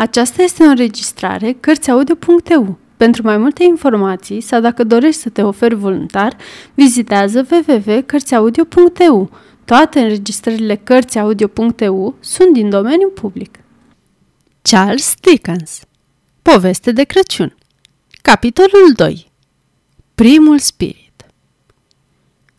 Aceasta este o înregistrare Cărțiaudio.eu. Pentru mai multe informații sau dacă dorești să te oferi voluntar, vizitează www.cărțiaudio.eu. Toate înregistrările Cărțiaudio.eu sunt din domeniu public. Charles Dickens Poveste de Crăciun Capitolul 2 Primul spirit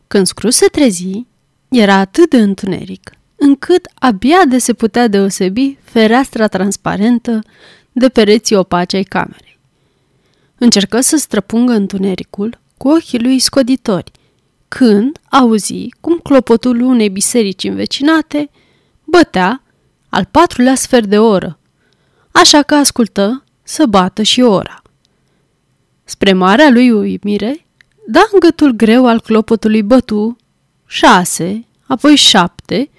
Când Scrooge se trezi, era atât de întuneric încât abia de se putea deosebi fereastra transparentă de pereții opaci ai camerei. Încercă să străpungă întunericul cu ochii lui scoditori, când auzi cum clopotul unei biserici învecinate bătea al patrulea sfert de oră, așa că ascultă să bată și ora. Spre marea lui uimire, da în gâtul greu al clopotului bătu șase, apoi șapte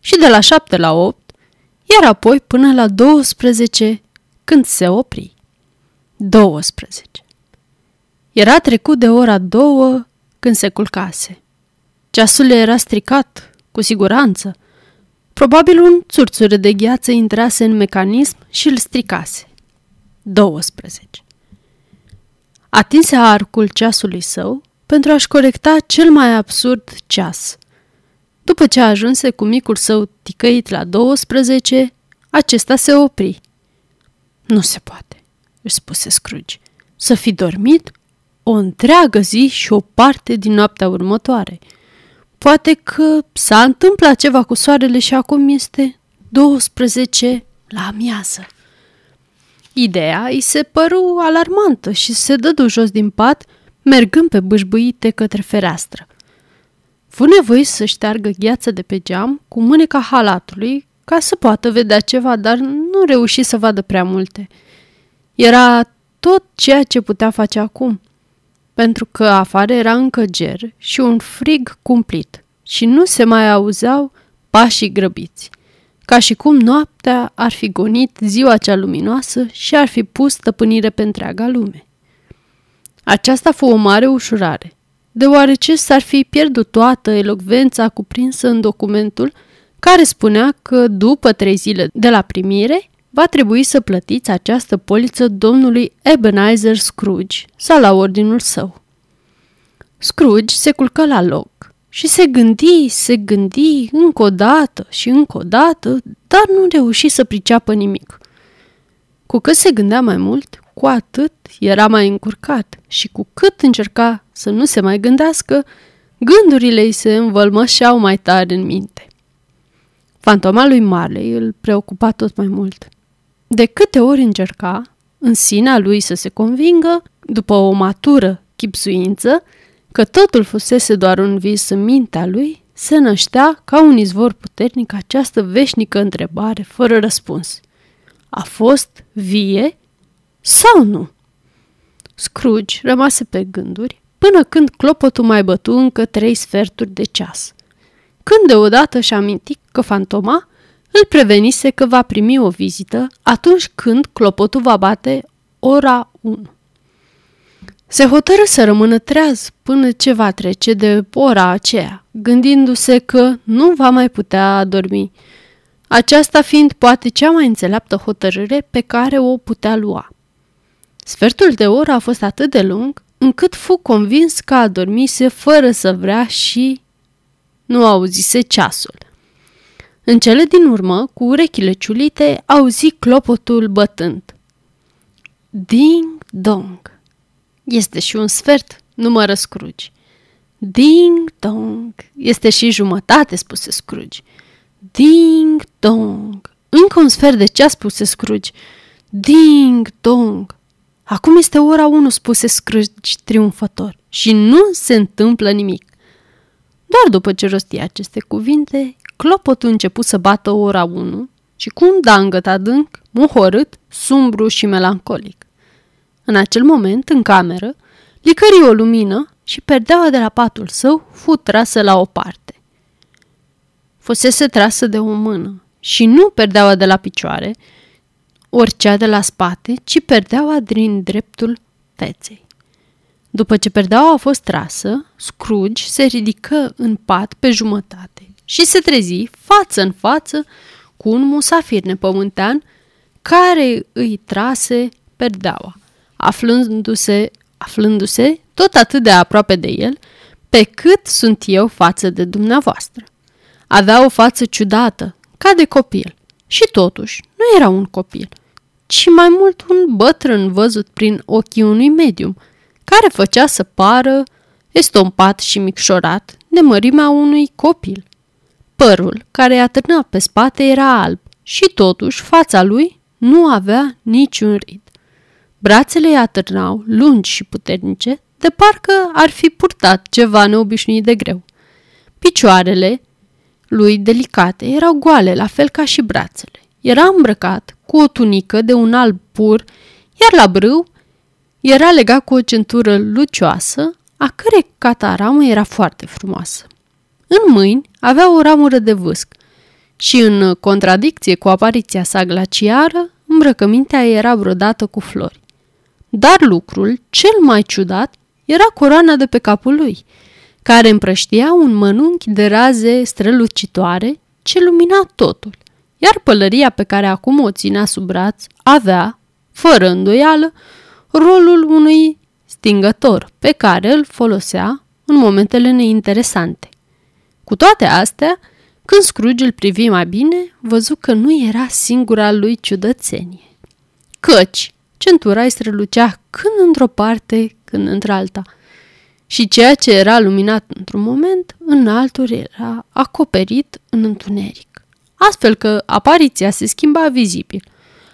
și de la șapte la opt, iar apoi până la 12 când se opri. 12. Era trecut de ora două când se culcase. Ceasul era stricat, cu siguranță. Probabil un țurțure de gheață intrase în mecanism și îl stricase. 12. Atinse arcul ceasului său pentru a-și corecta cel mai absurd ceas – după ce ajunse cu micul său ticăit la 12, acesta se opri. Nu se poate, își spuse Scrooge, să fi dormit o întreagă zi și o parte din noaptea următoare. Poate că s-a întâmplat ceva cu soarele și acum este 12 la amiază. Ideea îi se păru alarmantă și se dădu jos din pat, mergând pe bâșbâite către fereastră – Fu nevoie să șteargă gheața de pe geam cu mâneca halatului ca să poată vedea ceva, dar nu reuși să vadă prea multe. Era tot ceea ce putea face acum, pentru că afară era încă ger și un frig cumplit și nu se mai auzeau pașii grăbiți, ca și cum noaptea ar fi gonit ziua cea luminoasă și ar fi pus stăpânire pe întreaga lume. Aceasta fu o mare ușurare deoarece s-ar fi pierdut toată elocvența cuprinsă în documentul care spunea că după trei zile de la primire va trebui să plătiți această poliță domnului Ebenezer Scrooge sau la ordinul său. Scrooge se culcă la loc și se gândi, se gândi încă o dată și încă o dată, dar nu reuși să priceapă nimic. Cu cât se gândea mai mult, cu atât era mai încurcat și cu cât încerca să nu se mai gândească, gândurile îi se învălmășeau mai tare în minte. Fantoma lui Marley îl preocupa tot mai mult. De câte ori încerca, în sinea lui să se convingă, după o matură chipsuință, că totul fusese doar un vis în mintea lui, se năștea ca un izvor puternic această veșnică întrebare fără răspuns. A fost vie sau nu? Scrooge rămase pe gânduri până când clopotul mai bătu încă trei sferturi de ceas. Când deodată și aminti că fantoma îl prevenise că va primi o vizită atunci când clopotul va bate ora 1. Se hotără să rămână treaz până ce va trece de ora aceea, gândindu-se că nu va mai putea dormi, aceasta fiind poate cea mai înțeleaptă hotărâre pe care o putea lua. Sfertul de oră a fost atât de lung încât fu convins că adormise fără să vrea și nu auzise ceasul. În cele din urmă, cu urechile ciulite, auzi clopotul bătând. Ding-dong! Este și un sfert, numără Scrooge. Ding-dong! Este și jumătate, spuse Scrooge. Ding-dong! Încă un sfert de ceas, spuse Scrooge. Ding-dong! Acum este ora 1, spuse Scrooge triumfător, și nu se întâmplă nimic. Doar după ce rosti aceste cuvinte, clopotul început să bată ora 1 și cu un dangăt adânc, muhorât, sumbru și melancolic. În acel moment, în cameră, licării o lumină și perdeaua de la patul său fu trasă la o parte. Fusese trasă de o mână și nu perdeaua de la picioare, ori cea de la spate, ci perdeaua din dreptul feței. După ce perdeaua a fost trasă, Scrooge se ridică în pat pe jumătate și se trezi față în față cu un musafir nepământean care îi trase perdeaua, aflându-se, aflându-se tot atât de aproape de el, pe cât sunt eu față de dumneavoastră. Avea o față ciudată, ca de copil, și totuși nu era un copil, ci mai mult un bătrân văzut prin ochii unui medium, care făcea să pară estompat și micșorat de mărimea unui copil. Părul care i-a târnat pe spate era alb și totuși fața lui nu avea niciun rid. Brațele i atârnau, lungi și puternice, de parcă ar fi purtat ceva neobișnuit de greu. Picioarele lui delicate erau goale, la fel ca și brațele. Era îmbrăcat cu o tunică de un alb pur, iar la brâu era legat cu o centură lucioasă, a cărei cataramă era foarte frumoasă. În mâini avea o ramură de vâsc și, în contradicție cu apariția sa glaciară, îmbrăcămintea era brodată cu flori. Dar lucrul cel mai ciudat era coroana de pe capul lui, care împrăștia un mănunchi de raze strălucitoare ce lumina totul, iar pălăria pe care acum o ținea sub braț avea, fără îndoială, rolul unui stingător pe care îl folosea în momentele neinteresante. Cu toate astea, când Scrooge îl privi mai bine, văzu că nu era singura lui ciudățenie. Căci centura îi strălucea când într-o parte, când într-alta. Și ceea ce era luminat într-un moment, în altul era acoperit în întuneric. Astfel că apariția se schimba vizibil.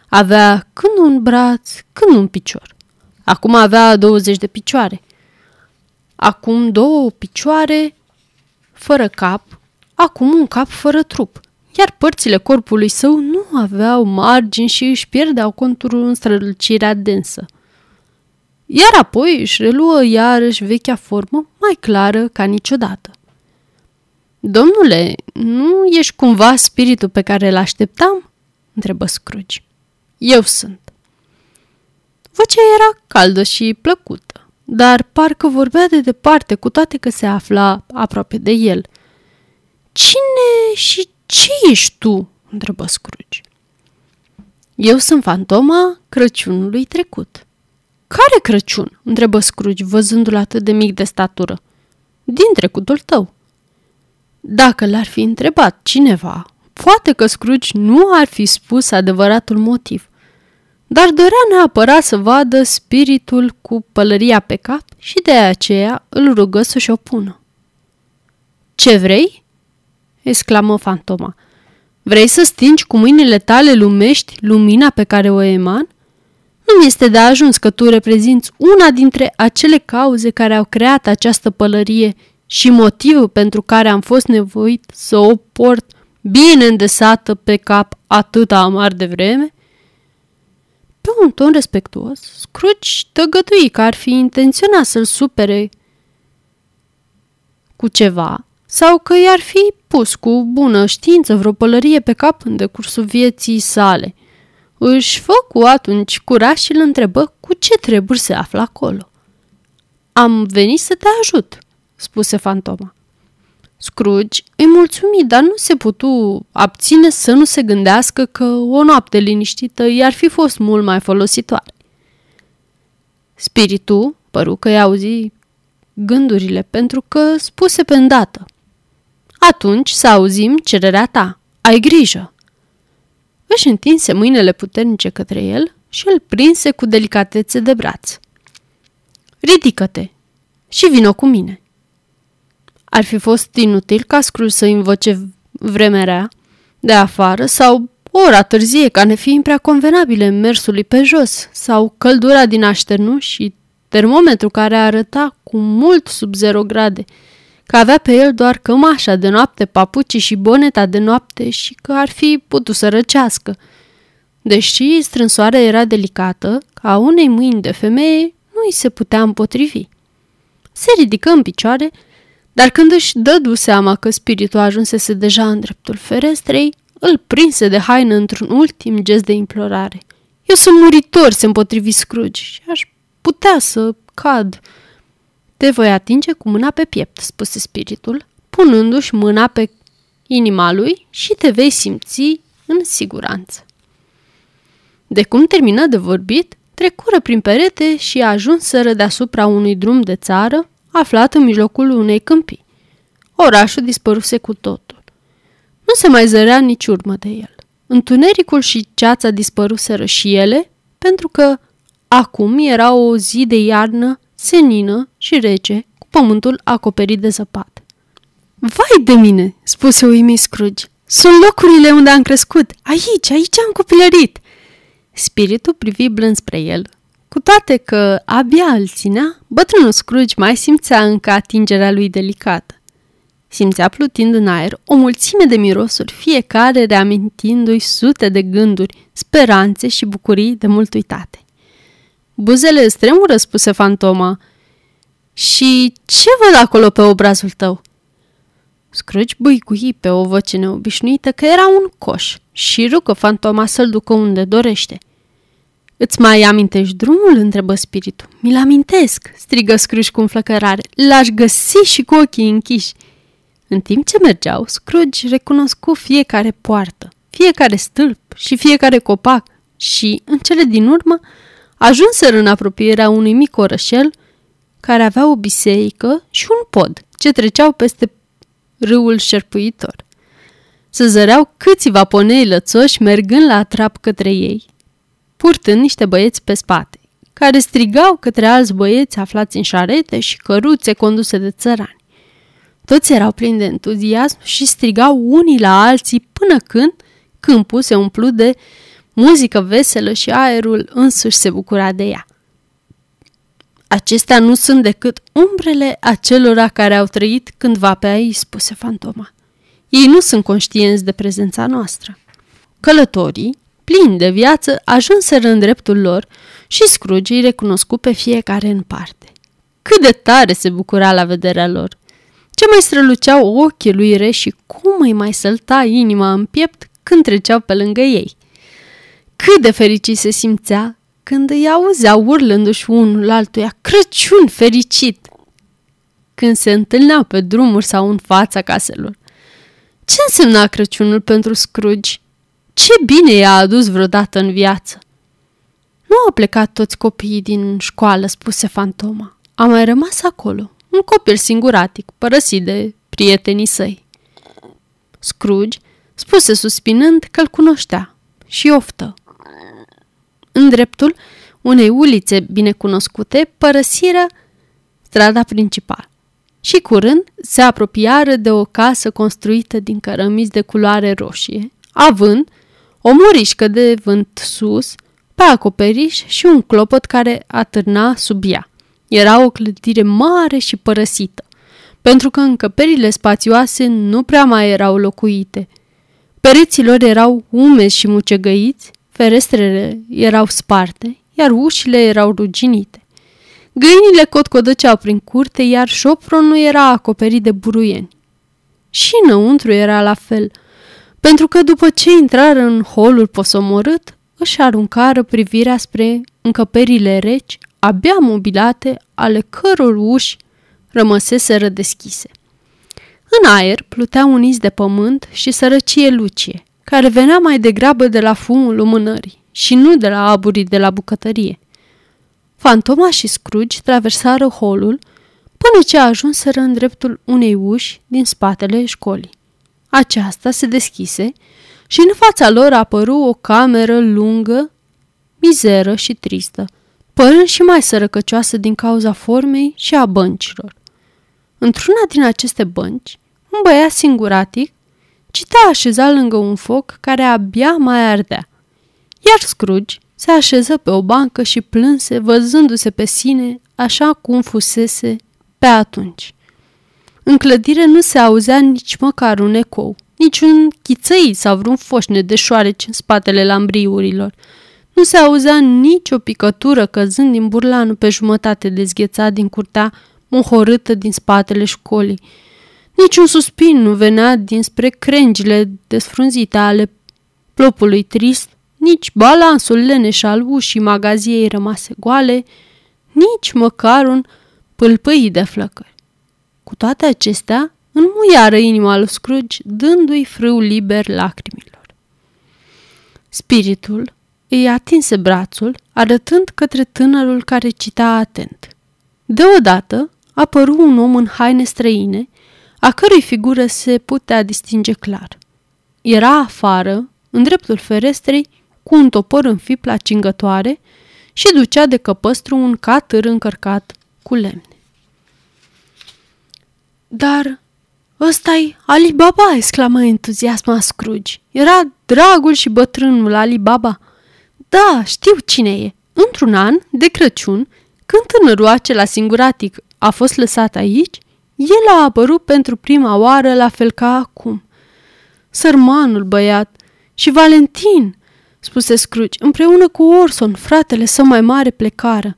Avea când un braț, când un picior. Acum avea 20 de picioare. Acum două picioare fără cap, acum un cap fără trup, iar părțile corpului său nu aveau margini și își pierdeau conturul în strălucirea densă. Iar apoi își reluă iarăși vechea formă mai clară ca niciodată. Domnule, nu ești cumva spiritul pe care îl așteptam? întrebă Scrooge. Eu sunt. Vocea era caldă și plăcută, dar parcă vorbea de departe, cu toate că se afla aproape de el. Cine și ce ești tu?" întrebă Scrooge. Eu sunt fantoma Crăciunului trecut. Care Crăciun?" întrebă Scrooge, văzându-l atât de mic de statură. Din trecutul tău. Dacă l-ar fi întrebat cineva, poate că Scrooge nu ar fi spus adevăratul motiv dar dorea neapărat să vadă spiritul cu pălăria pe cap și de aceea îl rugă să-și o pună. Ce vrei?" exclamă fantoma. Vrei să stingi cu mâinile tale lumești lumina pe care o eman? Nu este de ajuns că tu reprezinți una dintre acele cauze care au creat această pălărie și motivul pentru care am fost nevoit să o port bine îndesată pe cap atâta amar de vreme? Pe un ton respectuos, Scrooge tăgădui că ar fi intenționat să-l supere cu ceva sau că i-ar fi pus cu bună știință vreo pălărie pe cap în decursul vieții sale. Își făcu atunci curaj și îl întrebă cu ce treburi se află acolo. Am venit să te ajut, spuse fantoma. Scrooge îi mulțumi, dar nu se putu abține să nu se gândească că o noapte liniștită i-ar fi fost mult mai folositoare. Spiritul păru că i auzi gândurile pentru că spuse pe îndată. Atunci să auzim cererea ta. Ai grijă! Își întinse mâinile puternice către el și îl prinse cu delicatețe de braț. Ridică-te și vină cu mine. Ar fi fost inutil ca Scrooge să invoce vremerea de afară sau ora târzie ca nefiind prea convenabile mersului pe jos sau căldura din așternuș și termometru care arăta cu mult sub 0 grade, că avea pe el doar cămașa de noapte, papucii și boneta de noapte și că ar fi putut să răcească. Deși strânsoarea era delicată, ca unei mâini de femeie, nu îi se putea împotrivi. Se ridică în picioare dar când își dădu seama că spiritul ajunsese deja în dreptul ferestrei, îl prinse de haină într-un ultim gest de implorare. Eu sunt muritor, se împotrivi Scrooge și aș putea să cad. Te voi atinge cu mâna pe piept, spuse spiritul, punându-și mâna pe inima lui și te vei simți în siguranță. De cum termină de vorbit, trecură prin perete și ajunseră deasupra unui drum de țară aflat în mijlocul unei câmpii. Orașul dispăruse cu totul. Nu se mai zărea nici urmă de el. Întunericul și ceața dispăruseră și ele, pentru că acum era o zi de iarnă senină și rece, cu pământul acoperit de zăpadă. Vai de mine, spuse uimit Scrooge. Sunt locurile unde am crescut. Aici, aici am copilărit. Spiritul privi blând spre el. Cu toate că abia îl ținea, bătrânul Scrooge mai simțea încă atingerea lui delicată. Simțea plutind în aer o mulțime de mirosuri, fiecare reamintindu-i sute de gânduri, speranțe și bucurii de mult uitate. Buzele stremură, spuse fantoma. Și ce văd acolo pe obrazul tău? Scrooge băigui pe o voce neobișnuită că era un coș și rugă fantoma să-l ducă unde dorește. Îți mai amintești drumul?" întrebă spiritul. Mi-l amintesc!" strigă Scrooge cu înflăcărare. L-aș găsi și cu ochii închiși. În timp ce mergeau, Scrooge recunoscu fiecare poartă, fiecare stâlp și fiecare copac și, în cele din urmă, ajunseră în apropierea unui mic orășel care avea o biserică și un pod ce treceau peste râul șerpuitor. Se zăreau câțiva ponei lățoși mergând la trap către ei, purtând niște băieți pe spate, care strigau către alți băieți aflați în șarete și căruțe conduse de țărani. Toți erau plini de entuziasm și strigau unii la alții până când câmpul se umplu de muzică veselă și aerul însuși se bucura de ea. Acestea nu sunt decât umbrele acelora care au trăit cândva pe aici, spuse fantoma. Ei nu sunt conștienți de prezența noastră. Călătorii, plini de viață, ajunseră în dreptul lor și Scrooge îi recunoscu pe fiecare în parte. Cât de tare se bucura la vederea lor! Ce mai străluceau ochii lui Re și cum îi mai sălta inima în piept când treceau pe lângă ei. Cât de fericit se simțea când îi auzea urlându-și unul altuia, Crăciun fericit! Când se întâlneau pe drumuri sau în fața caselor. Ce însemna Crăciunul pentru Scrooge? Ce bine i-a adus vreodată în viață? Nu au plecat toți copiii din școală, spuse fantoma. A mai rămas acolo, un copil singuratic, părăsit de prietenii săi. Scrooge spuse suspinând că îl cunoștea și oftă. În dreptul unei ulițe binecunoscute părăsiră strada principală și curând se apropiară de o casă construită din cărămizi de culoare roșie, având o murișcă de vânt sus, pe acoperiș și un clopot care atârna sub ea. Era o clădire mare și părăsită, pentru că încăperile spațioase nu prea mai erau locuite. Pereților erau umezi și mucegăiți, ferestrele erau sparte, iar ușile erau ruginite. Găinile cotcodăceau prin curte, iar șopronul era acoperit de buruieni. Și înăuntru era la fel, pentru că după ce intrară în holul posomorât, își aruncară privirea spre încăperile reci, abia mobilate, ale căror uși rămăseseră deschise. În aer plutea un iz de pământ și sărăcie lucie, care venea mai degrabă de la fumul lumânării și nu de la aburii de la bucătărie. Fantoma și Scrooge traversară holul până ce ajunseră în dreptul unei uși din spatele școlii. Aceasta se deschise și în fața lor apăru o cameră lungă, mizeră și tristă, părând și mai sărăcăcioasă din cauza formei și a băncilor. Într-una din aceste bănci, un băiat singuratic citea așezat lângă un foc care abia mai ardea, iar Scrooge se așeză pe o bancă și plânse văzându-se pe sine așa cum fusese pe atunci. În clădire nu se auzea nici măcar un ecou, nici un chițăi sau vreun foșne de șoareci în spatele lambriurilor. Nu se auzea nici o picătură căzând din burlanul pe jumătate dezghețat din curtea mohorâtă din spatele școlii. Nici un suspin nu venea dinspre crengile desfrunzite ale plopului trist, nici balansul leneș al ușii magaziei rămase goale, nici măcar un pâlpâi de flăcări. Cu toate acestea, înmuiară inima lui Scrooge, dându-i frâu liber lacrimilor. Spiritul îi atinse brațul, arătând către tânărul care cita atent. Deodată apăru un om în haine străine, a cărui figură se putea distinge clar. Era afară, în dreptul ferestrei, cu un topor în fip la cingătoare și ducea de căpăstru un catâr încărcat cu lemne. Dar ăsta-i Ali Baba!" exclamă entuziasma Scrooge. Era dragul și bătrânul Ali Baba. Da, știu cine e. Într-un an, de Crăciun, când tânărul acela singuratic a fost lăsat aici, el a apărut pentru prima oară la fel ca acum. Sărmanul băiat și Valentin, spuse Scrooge, împreună cu Orson, fratele său mai mare, plecară.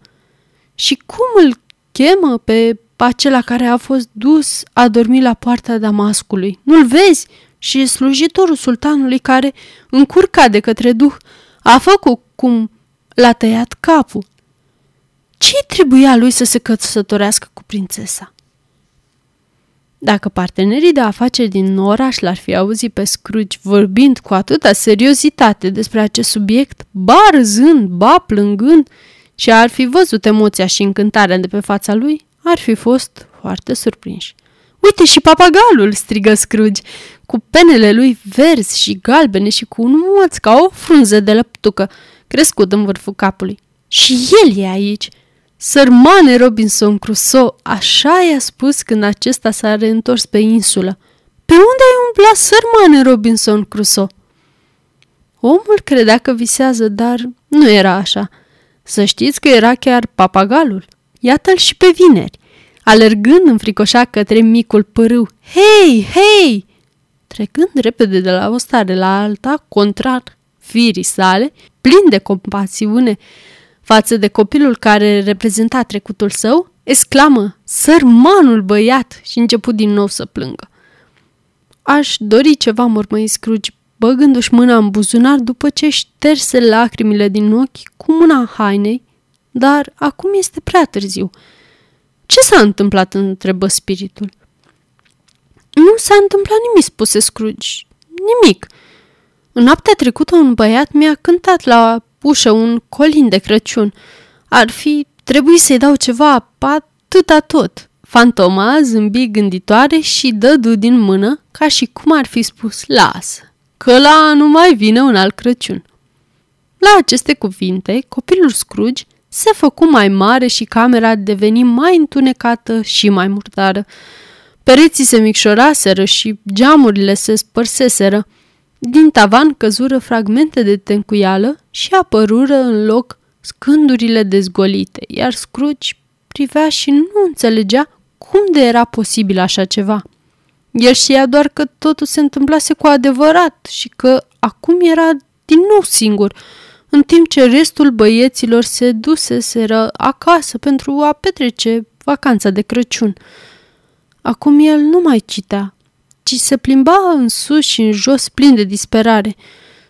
Și cum îl chemă pe acela care a fost dus a dormi la poarta Damascului? Nu-l vezi? Și e slujitorul sultanului care, încurcat de către duh, a făcut cum l-a tăiat capul. Ce trebuia lui să se căsătorească cu prințesa? Dacă partenerii de afaceri din oraș l-ar fi auzit pe Scrooge vorbind cu atâta seriozitate despre acest subiect, ba râzând, ba plângând, și ar fi văzut emoția și încântarea de pe fața lui, ar fi fost foarte surprinși. Uite și papagalul!" strigă Scrooge, cu penele lui verzi și galbene și cu un moț ca o frunză de lăptucă crescut în vârful capului. Și el e aici!" Sărmane Robinson Crusoe, așa i-a spus când acesta s-a reîntors pe insulă. Pe unde ai umblat, sărmane Robinson Crusoe? Omul credea că visează, dar nu era așa. Să știți că era chiar papagalul. Iată-l și pe vineri, alergând înfricoșa către micul pârâu. Hei, hei! Trecând repede de la o stare la alta, contrar firii sale, plin de compasiune, față de copilul care reprezenta trecutul său, exclamă, sărmanul băiat și început din nou să plângă. Aș dori ceva, mormăi Scrooge, băgându-și mâna în buzunar după ce șterse lacrimile din ochi cu mâna hainei, dar acum este prea târziu. Ce s-a întâmplat? întrebă spiritul. Nu s-a întâmplat nimic, spuse Scrooge. Nimic. În noaptea trecută un băiat mi-a cântat la ușă un colin de Crăciun. Ar fi trebuit să-i dau ceva, atâta tot. Fantoma zâmbi gânditoare și dădu din mână, ca și cum ar fi spus, lasă, că la nu mai vine un alt Crăciun. La aceste cuvinte, copilul Scrooge se făcu mai mare și camera deveni mai întunecată și mai murdară. Pereții se micșoraseră și geamurile se spărseseră. Din tavan căzură fragmente de tencuială și apărură în loc scândurile dezgolite, iar Scrooge privea și nu înțelegea cum de era posibil așa ceva. El știa doar că totul se întâmplase cu adevărat și că acum era din nou singur, în timp ce restul băieților se duseseră acasă pentru a petrece vacanța de Crăciun. Acum el nu mai citea, ci se plimba în sus și în jos plin de disperare.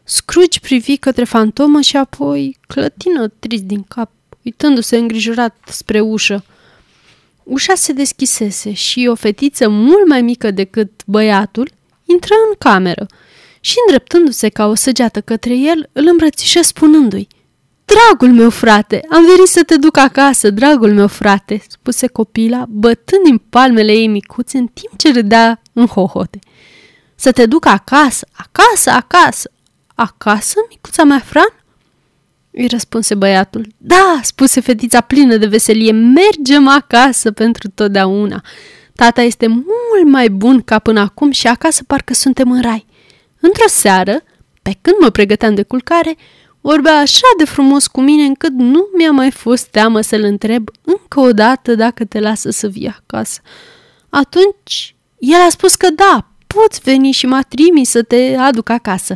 Scrooge privi către fantomă și apoi clătină trist din cap, uitându-se îngrijorat spre ușă. Ușa se deschisese și o fetiță mult mai mică decât băiatul intră în cameră și, îndreptându-se ca o săgeată către el, îl îmbrățișă spunându-i Dragul meu frate, am venit să te duc acasă, dragul meu frate, spuse copila, bătând din palmele ei micuțe în timp ce râdea în hohote. Să te duc acasă, acasă, acasă. Acasă, micuța mea, Fran? Îi răspunse băiatul. Da, spuse fetița plină de veselie, mergem acasă pentru totdeauna. Tata este mult mai bun ca până acum și acasă parcă suntem în rai. Într-o seară, pe când mă pregăteam de culcare, vorbea așa de frumos cu mine încât nu mi-a mai fost teamă să-l întreb încă o dată dacă te lasă să vii acasă. Atunci el a spus că da, poți veni și m-a trimis să te aduc acasă.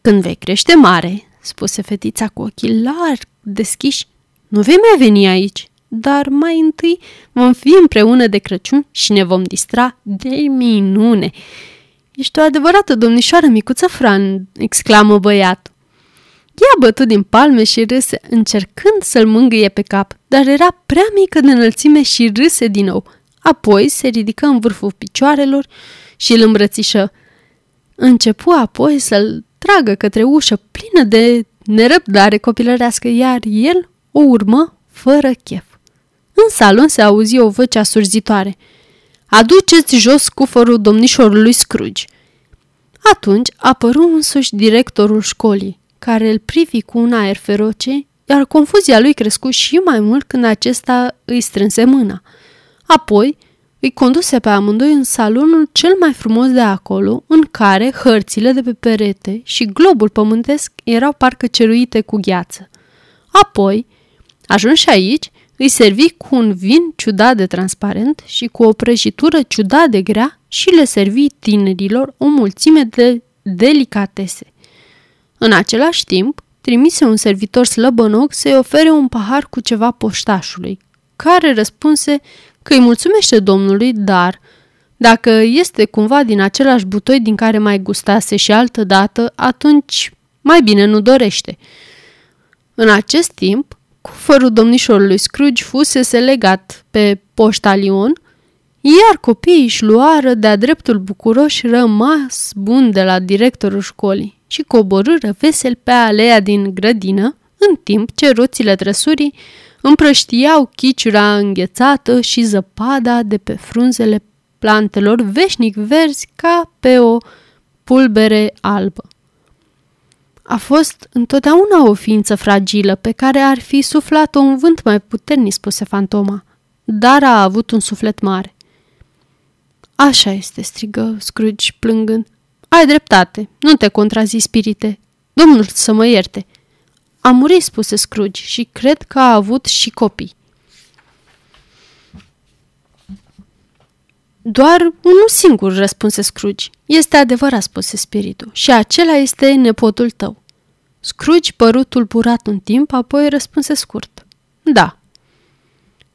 Când vei crește mare, spuse fetița cu ochii larg deschiși, nu vei mai veni aici, dar mai întâi vom fi împreună de Crăciun și ne vom distra de minune. Ești o adevărată domnișoară, micuță Fran, exclamă băiatul. Ea bătu din palme și râse, încercând să-l mângâie pe cap, dar era prea mică de înălțime și râse din nou. Apoi se ridică în vârful picioarelor și îl îmbrățișă. Începu apoi să-l tragă către ușă plină de nerăbdare copilărească, iar el o urmă fără chef. În salon se auzi o voce asurzitoare. Aduceți jos cufărul domnișorului Scrooge. Atunci apăru însuși directorul școlii, care îl privi cu un aer feroce, iar confuzia lui crescu și mai mult când acesta îi strânse mâna. Apoi îi conduse pe amândoi în salonul cel mai frumos de acolo, în care hărțile de pe perete și globul pământesc erau parcă ceruite cu gheață. Apoi, ajuns și aici, îi servi cu un vin ciudat de transparent și cu o prăjitură ciudat de grea și le servi tinerilor o mulțime de delicatese. În același timp, trimise un servitor slăbănoc să-i ofere un pahar cu ceva poștașului, care răspunse că îi mulțumește domnului, dar dacă este cumva din același butoi din care mai gustase și altă dată, atunci mai bine nu dorește. În acest timp, cufărul domnișorului Scrooge fusese legat pe poștalion, iar copiii își luară de-a dreptul bucuroși rămas bun de la directorul școlii și coborâră vesel pe alea din grădină, în timp ce roțile trăsurii împrăștiau chiciura înghețată și zăpada de pe frunzele plantelor veșnic verzi ca pe o pulbere albă. A fost întotdeauna o ființă fragilă pe care ar fi suflat un vânt mai puternic, spuse fantoma, dar a avut un suflet mare. Așa este, strigă Scrooge plângând. Ai dreptate, nu te contrazi, spirite. Domnul să mă ierte. A murit, spuse Scrooge, și cred că a avut și copii. Doar unul singur, răspunse Scrooge. Este adevărat, spuse spiritul, și acela este nepotul tău. Scrooge păru tulburat un timp, apoi răspunse scurt. Da.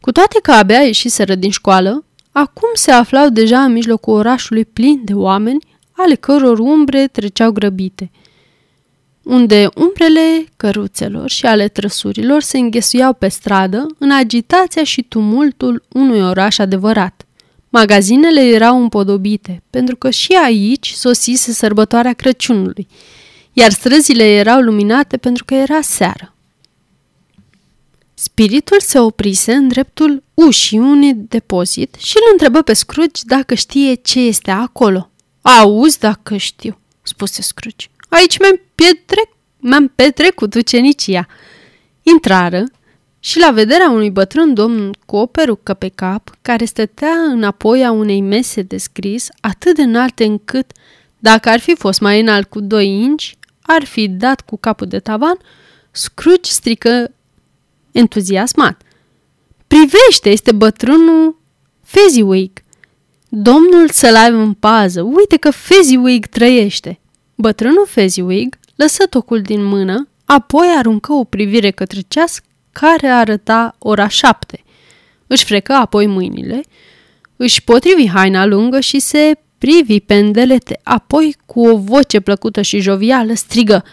Cu toate că abia ieșiseră din școală, acum se aflau deja în mijlocul orașului plin de oameni, ale căror umbre treceau grăbite – unde umbrele căruțelor și ale trăsurilor se înghesuiau pe stradă în agitația și tumultul unui oraș adevărat. Magazinele erau împodobite, pentru că și aici sosise sărbătoarea Crăciunului, iar străzile erau luminate pentru că era seară. Spiritul se oprise în dreptul ușii unui depozit și îl întrebă pe Scrooge dacă știe ce este acolo. Auzi dacă știu, spuse Scrooge. Aici mi-am, pietrec, mi-am petrecut ucenicia. Intrară și la vederea unui bătrân domn cu o perucă pe cap, care stătea înapoi a unei mese de scris atât de înalte încât, dacă ar fi fost mai înalt cu doi inci, ar fi dat cu capul de tavan, Scrooge strică entuziasmat. Privește, este bătrânul Fezziwig. Domnul să-l aibă în pază, uite că Fezziwig trăiește. Bătrânul Fezziwig lăsă tocul din mână, apoi aruncă o privire către ceas care arăta ora șapte. Își frecă apoi mâinile, își potrivi haina lungă și se privi pe îndelete, apoi cu o voce plăcută și jovială strigă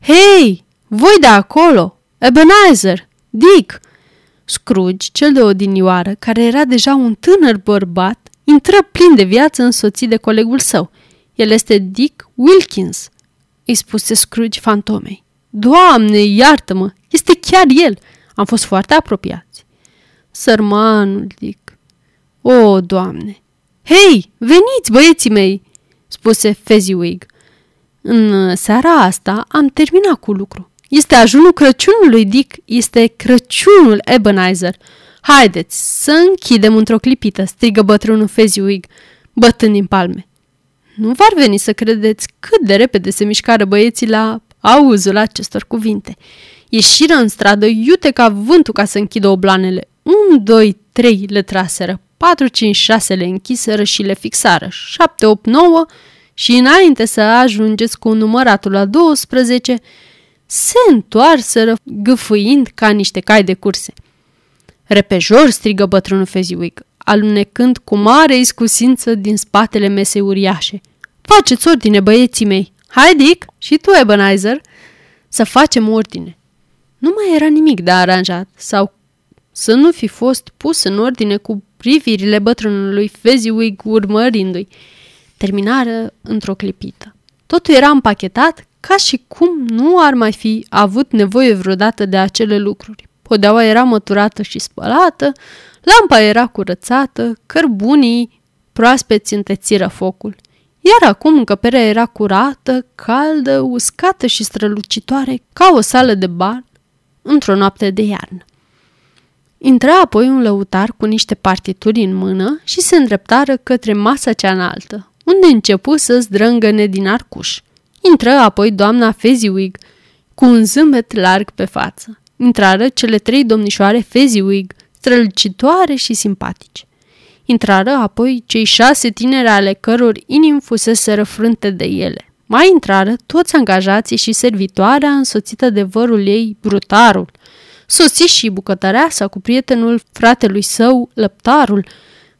Hei, voi de acolo! Ebenezer! Dick!" Scrooge, cel de odinioară, care era deja un tânăr bărbat, intră plin de viață însoțit de colegul său – el este Dick Wilkins, îi spuse Scrooge fantomei. Doamne, iartă-mă, este chiar el. Am fost foarte apropiați. Sărmanul Dick. O, Doamne! Hei, veniți, băieții mei, spuse Fezziwig. În seara asta am terminat cu lucru. Este ajunul Crăciunului, Dick. Este Crăciunul, Ebenezer. Haideți să închidem într-o clipită, strigă bătrânul Fezziwig, bătând din palme. Nu v-ar veni să credeți cât de repede se mișcară băieții la auzul acestor cuvinte. Ieșiră în stradă iute ca vântul ca să închidă oblanele. Un, doi, trei le traseră, patru, cinci, șase le închiseră și le fixară, șapte, opt, nouă și înainte să ajungeți cu număratul la 12, se întoarseră gâfâind ca niște cai de curse. Repejor strigă bătrânul Fezziwig alunecând cu mare iscusință din spatele mesei uriașe. Faceți ordine, băieții mei! Hai, Dick, și tu, Ebenezer, să facem ordine. Nu mai era nimic de aranjat sau să nu fi fost pus în ordine cu privirile bătrânului Fezziwig urmărindu-i. Terminară într-o clipită. Totul era împachetat ca și cum nu ar mai fi avut nevoie vreodată de acele lucruri. Podeaua era măturată și spălată, lampa era curățată, cărbunii proaspeți întețiră focul. Iar acum încăperea era curată, caldă, uscată și strălucitoare, ca o sală de bar într-o noapte de iarnă. Intră apoi un lăutar cu niște partituri în mână și se îndreptară către masa cea înaltă, unde începu să zdrângăne din arcuș. Intră apoi doamna Fezziwig, cu un zâmbet larg pe față. Intrară cele trei domnișoare Fezziwig, strălucitoare și simpatice. Intrară apoi cei șase tineri ale căror inimi fusese răfrânte de ele. Mai intrară toți angajații și servitoarea însoțită de vărul ei, brutarul. Sosi și bucătăreasa cu prietenul fratelui său, lăptarul.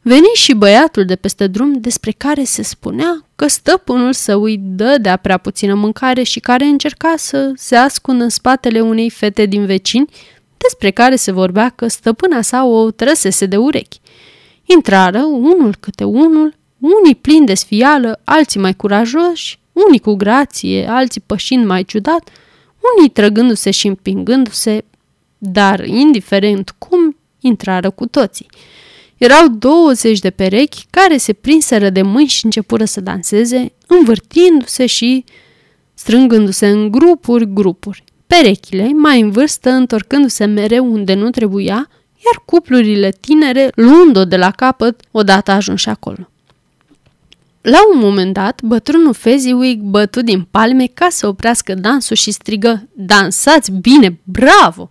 Veni și băiatul de peste drum despre care se spunea că stăpânul său îi dă de prea puțină mâncare și care încerca să se ascundă în spatele unei fete din vecini, despre care se vorbea că stăpâna sa o trăsese de urechi. Intrară unul câte unul, unii plini de sfială, alții mai curajoși, unii cu grație, alții pășind mai ciudat, unii trăgându-se și împingându-se, dar, indiferent cum, intrară cu toții. Erau 20 de perechi care se prinseră de mâini și începură să danseze, învârtindu-se și strângându-se în grupuri, grupuri. Perechile, mai în vârstă, întorcându-se mereu unde nu trebuia, iar cuplurile tinere luând-o de la capăt odată ajunși acolo. La un moment dat, bătrânul Fezziwig bătu din palme ca să oprească dansul și strigă Dansați bine, bravo!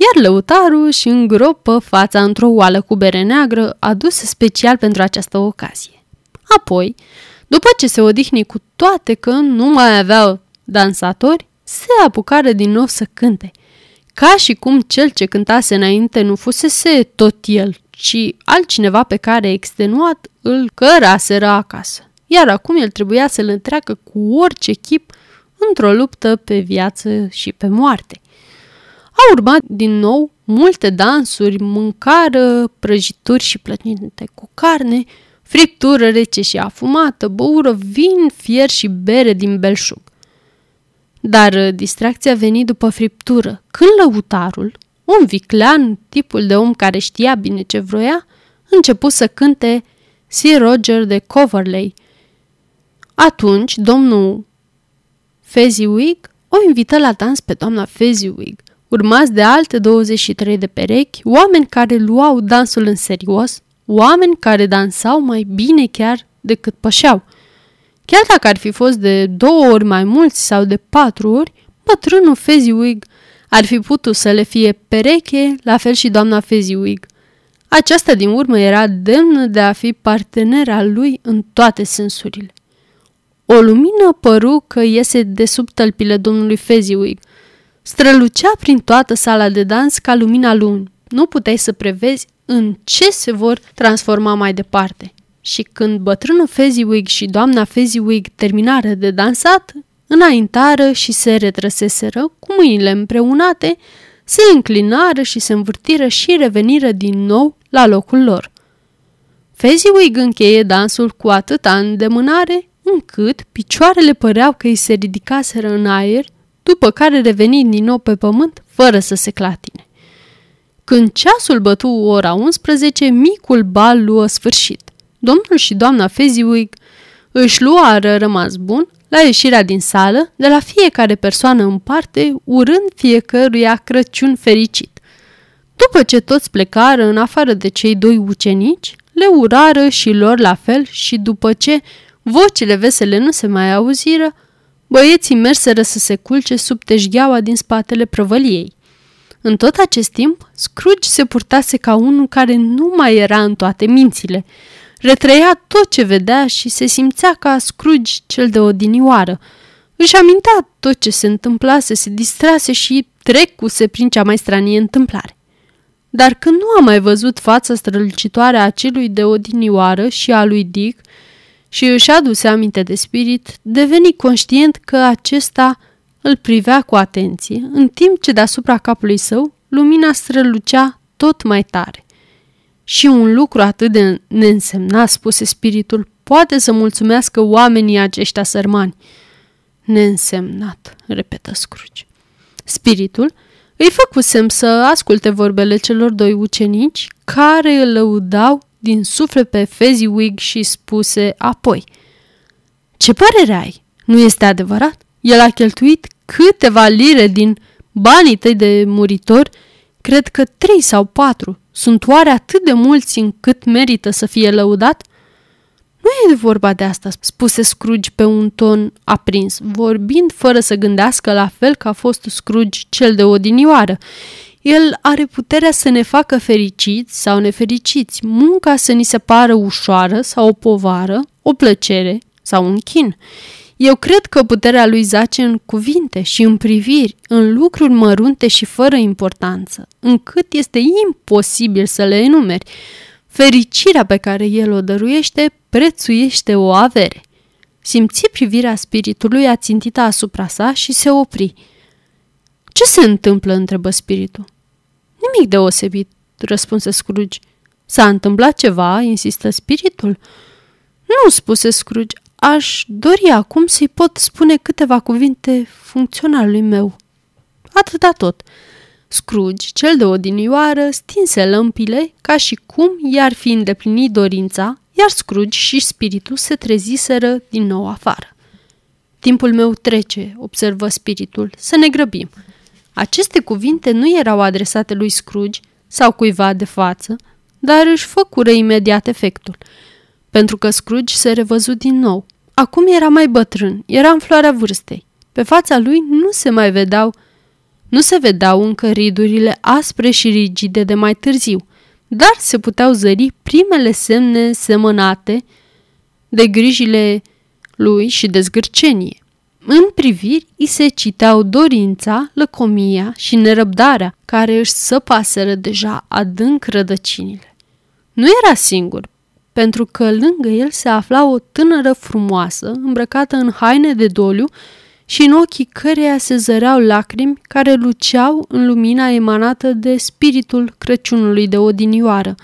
Iar lăutarul își îngropă fața într-o oală cu bere neagră adusă special pentru această ocazie. Apoi, după ce se odihni cu toate că nu mai aveau dansatori, se apucară din nou să cânte – ca și cum cel ce cântase înainte nu fusese tot el, ci altcineva pe care extenuat îl căraseră acasă. Iar acum el trebuia să-l întreacă cu orice chip într-o luptă pe viață și pe moarte. Au urmat din nou multe dansuri, mâncară, prăjituri și plătinte cu carne, friptură rece și afumată, băură, vin, fier și bere din belșug. Dar uh, distracția veni după friptură, când lăutarul, un viclean, tipul de om care știa bine ce vroia, început să cânte Sir Roger de Coverley. Atunci, domnul Fezziwig o invită la dans pe doamna Fezziwig, urmați de alte 23 de perechi, oameni care luau dansul în serios, oameni care dansau mai bine chiar decât pășeau – Chiar dacă ar fi fost de două ori mai mulți sau de patru ori, bătrânul Fezziwig ar fi putut să le fie pereche, la fel și doamna Fezziwig. Aceasta din urmă era demnă de a fi partenera lui în toate sensurile. O lumină păru că iese de sub tălpile domnului Fezziwig. Strălucea prin toată sala de dans ca lumina lunii. Nu puteai să prevezi în ce se vor transforma mai departe și când bătrânul Fezziwig și doamna Fezziwig terminară de dansat, înaintară și se retrăseseră cu mâinile împreunate, se înclinară și se învârtiră și reveniră din nou la locul lor. Fezziwig încheie dansul cu atâta îndemânare încât picioarele păreau că îi se ridicaseră în aer, după care reveni din nou pe pământ fără să se clatine. Când ceasul bătu ora 11, micul bal luă sfârșit. Domnul și doamna Fezziwig își luară rămas bun la ieșirea din sală, de la fiecare persoană în parte, urând fiecăruia Crăciun fericit. După ce toți plecară în afară de cei doi ucenici, le urară și lor la fel și după ce vocile vesele nu se mai auziră, băieții merseră să se culce sub teșgheaua din spatele prăvăliei. În tot acest timp, Scrooge se purtase ca unul care nu mai era în toate mințile – retrăia tot ce vedea și se simțea ca Scrooge cel de odinioară. Își amintea tot ce se întâmplase, se distrase și trecuse prin cea mai stranie întâmplare. Dar când nu a mai văzut fața strălucitoare a celui de odinioară și a lui Dick și își aduse aminte de spirit, deveni conștient că acesta îl privea cu atenție, în timp ce deasupra capului său lumina strălucea tot mai tare. Și un lucru atât de neînsemnat, spuse spiritul, poate să mulțumească oamenii aceștia sărmani. Neînsemnat, repetă Scrooge. Spiritul îi făcusem să asculte vorbele celor doi ucenici care îl lăudau din suflet pe Fezziwig și spuse apoi Ce părere ai? Nu este adevărat? El a cheltuit câteva lire din banii tăi de muritor, cred că trei sau patru. Sunt oare atât de mulți încât merită să fie lăudat? Nu e vorba de asta, spuse Scrooge pe un ton aprins, vorbind fără să gândească la fel ca a fost Scrooge cel de odinioară. El are puterea să ne facă fericiți sau nefericiți, munca să ni se pară ușoară sau o povară, o plăcere sau un chin. Eu cred că puterea lui zace în cuvinte și în priviri, în lucruri mărunte și fără importanță, încât este imposibil să le enumeri. Fericirea pe care el o dăruiește prețuiește o avere. Simți privirea spiritului ațintită asupra sa și se opri. Ce se întâmplă?" întrebă spiritul. Nimic deosebit, răspunse Scrooge. S-a întâmplat ceva, insistă spiritul. Nu, spuse Scrooge, aș dori acum să-i pot spune câteva cuvinte funcționalului meu. Atâta tot. Scrooge, cel de odinioară, stinse lămpile ca și cum i-ar fi îndeplinit dorința, iar Scrooge și spiritul se treziseră din nou afară. Timpul meu trece, observă spiritul, să ne grăbim. Aceste cuvinte nu erau adresate lui Scrooge sau cuiva de față, dar își făcură imediat efectul, pentru că Scrooge se revăzu din nou. Acum era mai bătrân, era în floarea vârstei. Pe fața lui nu se mai vedeau, nu se vedeau încă ridurile aspre și rigide de mai târziu, dar se puteau zări primele semne semănate de grijile lui și de zgârcenie. În priviri îi se citeau dorința, lăcomia și nerăbdarea care își săpaseră deja adânc rădăcinile. Nu era singur, pentru că lângă el se afla o tânără frumoasă, îmbrăcată în haine de doliu și în ochii căreia se zăreau lacrimi care luceau în lumina emanată de spiritul Crăciunului de odinioară.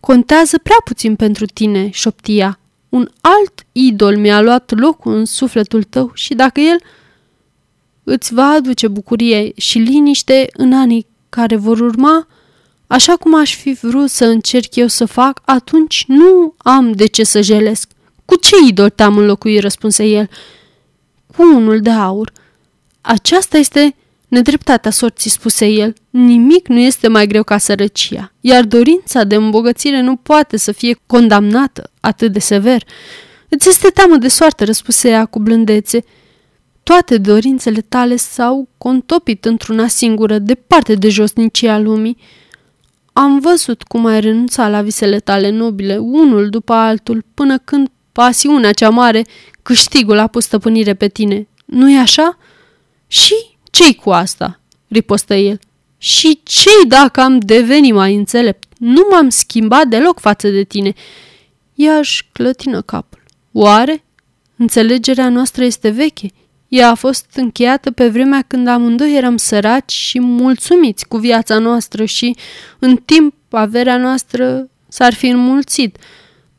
Contează prea puțin pentru tine, șoptia. Un alt idol mi-a luat locul în sufletul tău și dacă el îți va aduce bucurie și liniște în anii care vor urma, așa cum aș fi vrut să încerc eu să fac, atunci nu am de ce să jelesc. Cu ce idol te-am înlocuit, răspunse el cu unul de aur. Aceasta este nedreptatea sorții, spuse el. Nimic nu este mai greu ca sărăcia, iar dorința de îmbogățire nu poate să fie condamnată atât de sever. Îți este teamă de soartă, răspuse ea cu blândețe. Toate dorințele tale s-au contopit într-una singură, departe de josnicia lumii. Am văzut cum ai renunțat la visele tale nobile, unul după altul, până când pasiunea cea mare Câștigul a pus stăpânire pe tine, nu-i așa? Și ce cu asta? ripostă el. Și ce dacă am devenit mai înțelept? Nu m-am schimbat deloc față de tine. Ea își clătină capul. Oare? Înțelegerea noastră este veche. Ea a fost încheiată pe vremea când amândoi eram săraci și mulțumiți cu viața noastră și, în timp, averea noastră s-ar fi înmulțit.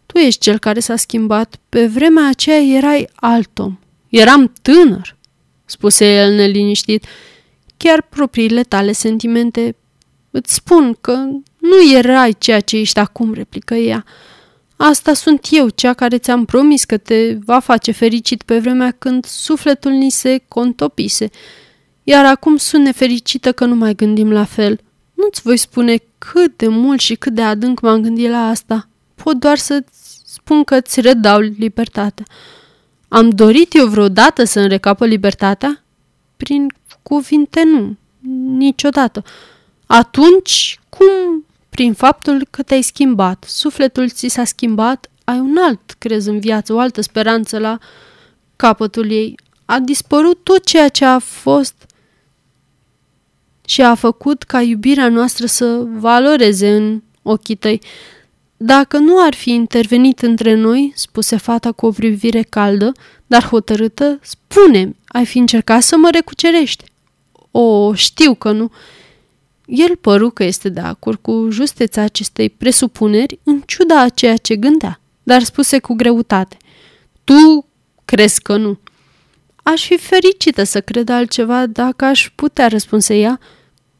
Tu ești cel care s-a schimbat. Pe vremea aceea erai alt om. Eram tânăr, spuse el neliniștit. Chiar propriile tale sentimente îți spun că nu erai ceea ce ești acum, replică ea. Asta sunt eu, cea care ți-am promis că te va face fericit pe vremea când sufletul ni se contopise. Iar acum sunt nefericită că nu mai gândim la fel. Nu-ți voi spune cât de mult și cât de adânc m-am gândit la asta. Pot doar să-ți spun că îți redau libertatea. Am dorit eu vreodată să-mi recapă libertatea? Prin cuvinte nu, niciodată. Atunci, cum? Prin faptul că te-ai schimbat, sufletul ți s-a schimbat, ai un alt crez în viață, o altă speranță la capătul ei. A dispărut tot ceea ce a fost și a făcut ca iubirea noastră să valoreze în ochii tăi. Dacă nu ar fi intervenit între noi, spuse fata cu o privire caldă, dar hotărâtă, spune ai fi încercat să mă recucerești. O, știu că nu. El păru că este de acord cu justeța acestei presupuneri, în ciuda a ceea ce gândea, dar spuse cu greutate. Tu crezi că nu. Aș fi fericită să cred altceva dacă aș putea, răspunse ea.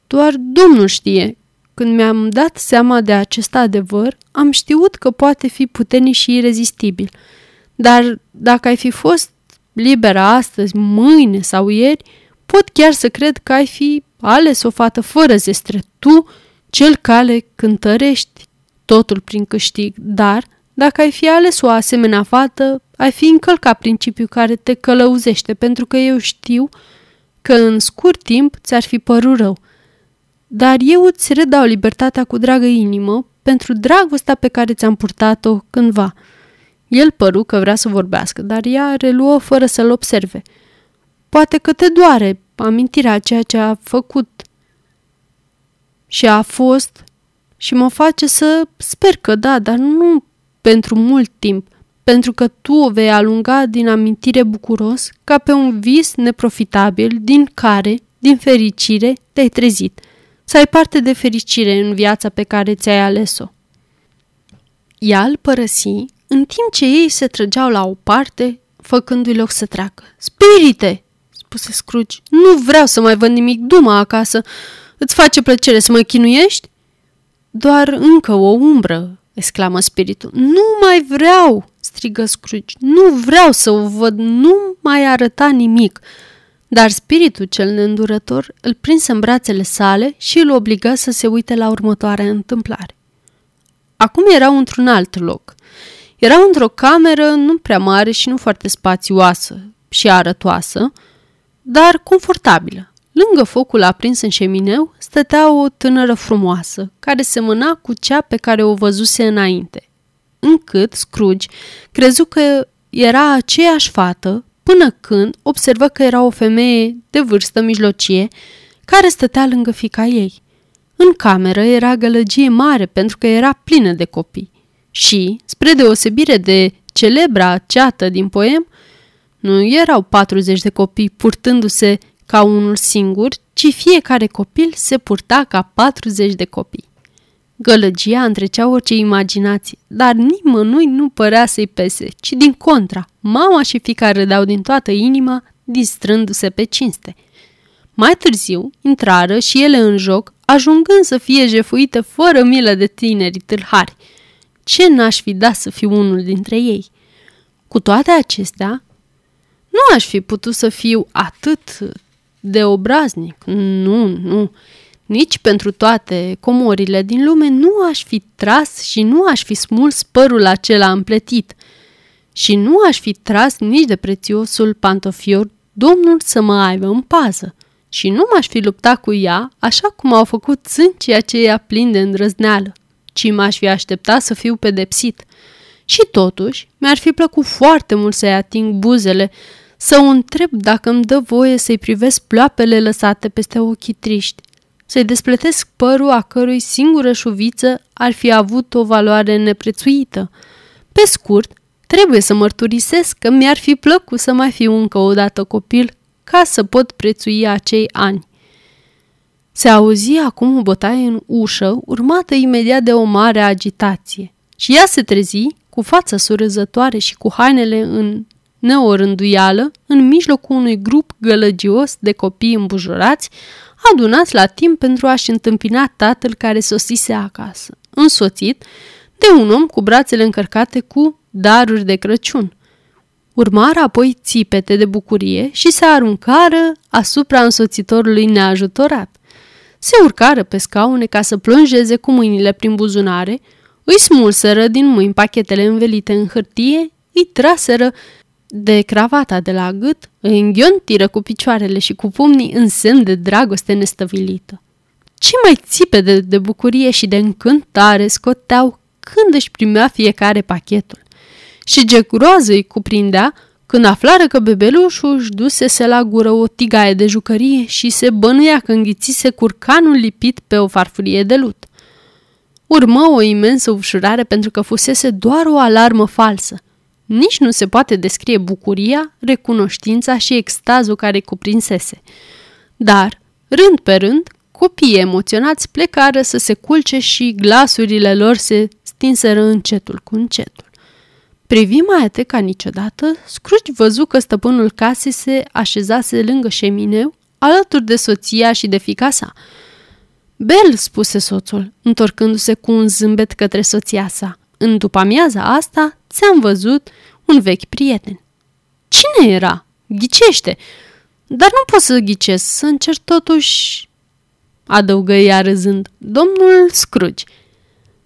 Doar Domnul știe. Când mi-am dat seama de acest adevăr, am știut că poate fi puternic și irezistibil. Dar dacă ai fi fost liberă astăzi, mâine sau ieri, pot chiar să cred că ai fi ales o fată fără zestre. Tu, cel care cântărești totul prin câștig, dar dacă ai fi ales o asemenea fată, ai fi încălcat principiul care te călăuzește, pentru că eu știu că în scurt timp ți-ar fi părut rău. Dar eu îți redau libertatea cu dragă inimă pentru dragostea pe care ți-am purtat-o cândva. El păru că vrea să vorbească, dar ea reluă fără să-l observe. Poate că te doare amintirea ceea ce a făcut și a fost și mă face să sper că da, dar nu pentru mult timp, pentru că tu o vei alunga din amintire bucuros ca pe un vis neprofitabil din care, din fericire, te-ai trezit. Să ai parte de fericire în viața pe care ți-ai ales-o. Ea îl părăsi în timp ce ei se trăgeau la o parte, făcându-i loc să treacă. Spirite! spuse Scrooge. Nu vreau să mai văd nimic duma acasă. Îți face plăcere să mă chinuiești? Doar încă o umbră, exclamă spiritul. Nu mai vreau, strigă Scrooge. Nu vreau să o văd, nu mai arăta nimic. Dar spiritul cel neîndurător îl prinse în brațele sale și îl obligă să se uite la următoarea întâmplare. Acum erau într-un alt loc. Erau într-o cameră nu prea mare și nu foarte spațioasă și arătoasă, dar confortabilă. Lângă focul aprins în șemineu stătea o tânără frumoasă, care semăna cu cea pe care o văzuse înainte, încât Scrooge crezu că era aceeași fată până când observă că era o femeie de vârstă mijlocie care stătea lângă fica ei. În cameră era gălăgie mare pentru că era plină de copii și, spre deosebire de celebra ceată din poem, nu erau 40 de copii purtându-se ca unul singur, ci fiecare copil se purta ca 40 de copii. Gălăgia întrecea orice imaginație, dar nimănui nu părea să-i pese, ci din contra, mama și fica râdeau din toată inima, distrându-se pe cinste. Mai târziu, intrară și ele în joc, ajungând să fie jefuite fără milă de tineri tâlhari. Ce n-aș fi dat să fiu unul dintre ei? Cu toate acestea, nu aș fi putut să fiu atât de obraznic. Nu, nu. Nici pentru toate comorile din lume nu aș fi tras și nu aș fi smuls părul acela împletit. Și nu aș fi tras nici de prețiosul pantofior Domnul să mă aibă în pază. Și nu m-aș fi luptat cu ea așa cum au făcut țâncii aceia plini de îndrăzneală, ci m-aș fi așteptat să fiu pedepsit. Și totuși, mi-ar fi plăcut foarte mult să-i ating buzele, să o întreb dacă îmi dă voie să-i privesc ploapele lăsate peste ochii triști, să-i despletesc părul a cărui singură șuviță ar fi avut o valoare neprețuită. Pe scurt, trebuie să mărturisesc că mi-ar fi plăcut să mai fiu încă o dată copil ca să pot prețui acei ani. Se auzi acum o bătaie în ușă, urmată imediat de o mare agitație. Și ea se trezi, cu fața surâzătoare și cu hainele în neorânduială, în mijlocul unui grup gălăgios de copii îmbujurați, adunați la timp pentru a-și întâmpina tatăl care sosise acasă, însoțit de un om cu brațele încărcate cu daruri de Crăciun. Urmară apoi țipete de bucurie și se aruncară asupra însoțitorului neajutorat. Se urcară pe scaune ca să plonjeze cu mâinile prin buzunare, îi smulseră din mâini pachetele învelite în hârtie, îi traseră de cravata de la gât, îi înghiontiră cu picioarele și cu pumnii în semn de dragoste nestăvilită. Ce mai țipe de, de bucurie și de încântare scoteau când își primea fiecare pachetul. Și ce groază îi cuprindea când aflară că bebelușul își dusese la gură o tigaie de jucărie și se bănuia că înghițise curcanul lipit pe o farfurie de lut. Urmă o imensă ușurare pentru că fusese doar o alarmă falsă – nici nu se poate descrie bucuria, recunoștința și extazul care cuprinsese. Dar, rând pe rând, copiii emoționați plecară să se culce și glasurile lor se stinseră încetul cu încetul. privi mai atent ca niciodată, Scrooge văzu că stăpânul casei se așezase lângă șemineu, alături de soția și de fica sa. Bel, spuse soțul, întorcându-se cu un zâmbet către soția sa. În după amiaza asta ți-am văzut un vechi prieten. Cine era? Ghicește! Dar nu pot să ghicesc, să încerc totuși... Adăugă ea râzând, domnul Scrooge.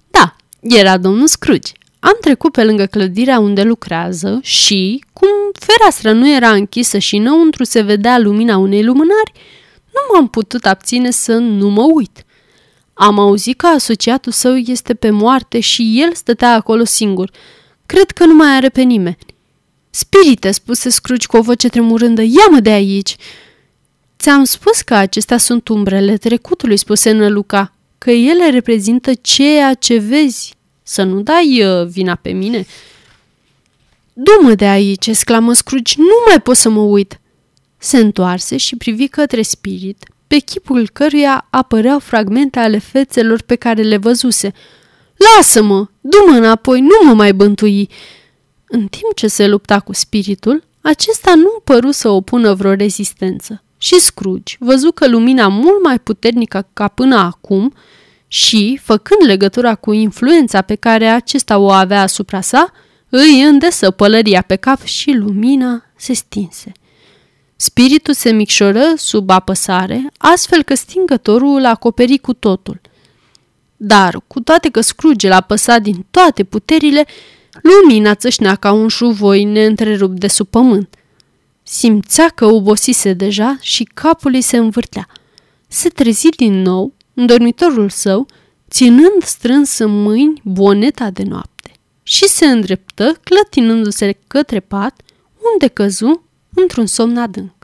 Da, era domnul Scrooge. Am trecut pe lângă clădirea unde lucrează și, cum fereastră nu era închisă și înăuntru se vedea lumina unei lumânări, nu m-am putut abține să nu mă uit. Am auzit că asociatul său este pe moarte și el stătea acolo singur. Cred că nu mai are pe nimeni. Spirite, spuse Scrooge cu o voce tremurândă, ia-mă de aici! Ți-am spus că acestea sunt umbrele trecutului, spuse Năluca, că ele reprezintă ceea ce vezi. Să nu dai uh, vina pe mine. Du-mă de aici, exclamă Scrooge, nu mai pot să mă uit. Se întoarse și privi către spirit, pe chipul căruia apăreau fragmente ale fețelor pe care le văzuse. Lasă-mă! Du-mă înapoi, nu mă mai bântui! În timp ce se lupta cu spiritul, acesta nu păru să opună vreo rezistență. Și Scrooge văzu că lumina mult mai puternică ca până acum și, făcând legătura cu influența pe care acesta o avea asupra sa, îi îndesă pălăria pe cap și lumina se stinse. Spiritul se micșoră sub apăsare, astfel că stingătorul îl acoperi cu totul. Dar, cu toate că Scrooge l-a păsat din toate puterile, lumina țâșnea ca un șuvoi neîntrerupt de sub pământ. Simțea că obosise deja și capul îi se învârtea. Se trezi din nou în dormitorul său, ținând strâns în mâini boneta de noapte și se îndreptă, clătinându-se către pat, unde căzu într-un somn adânc.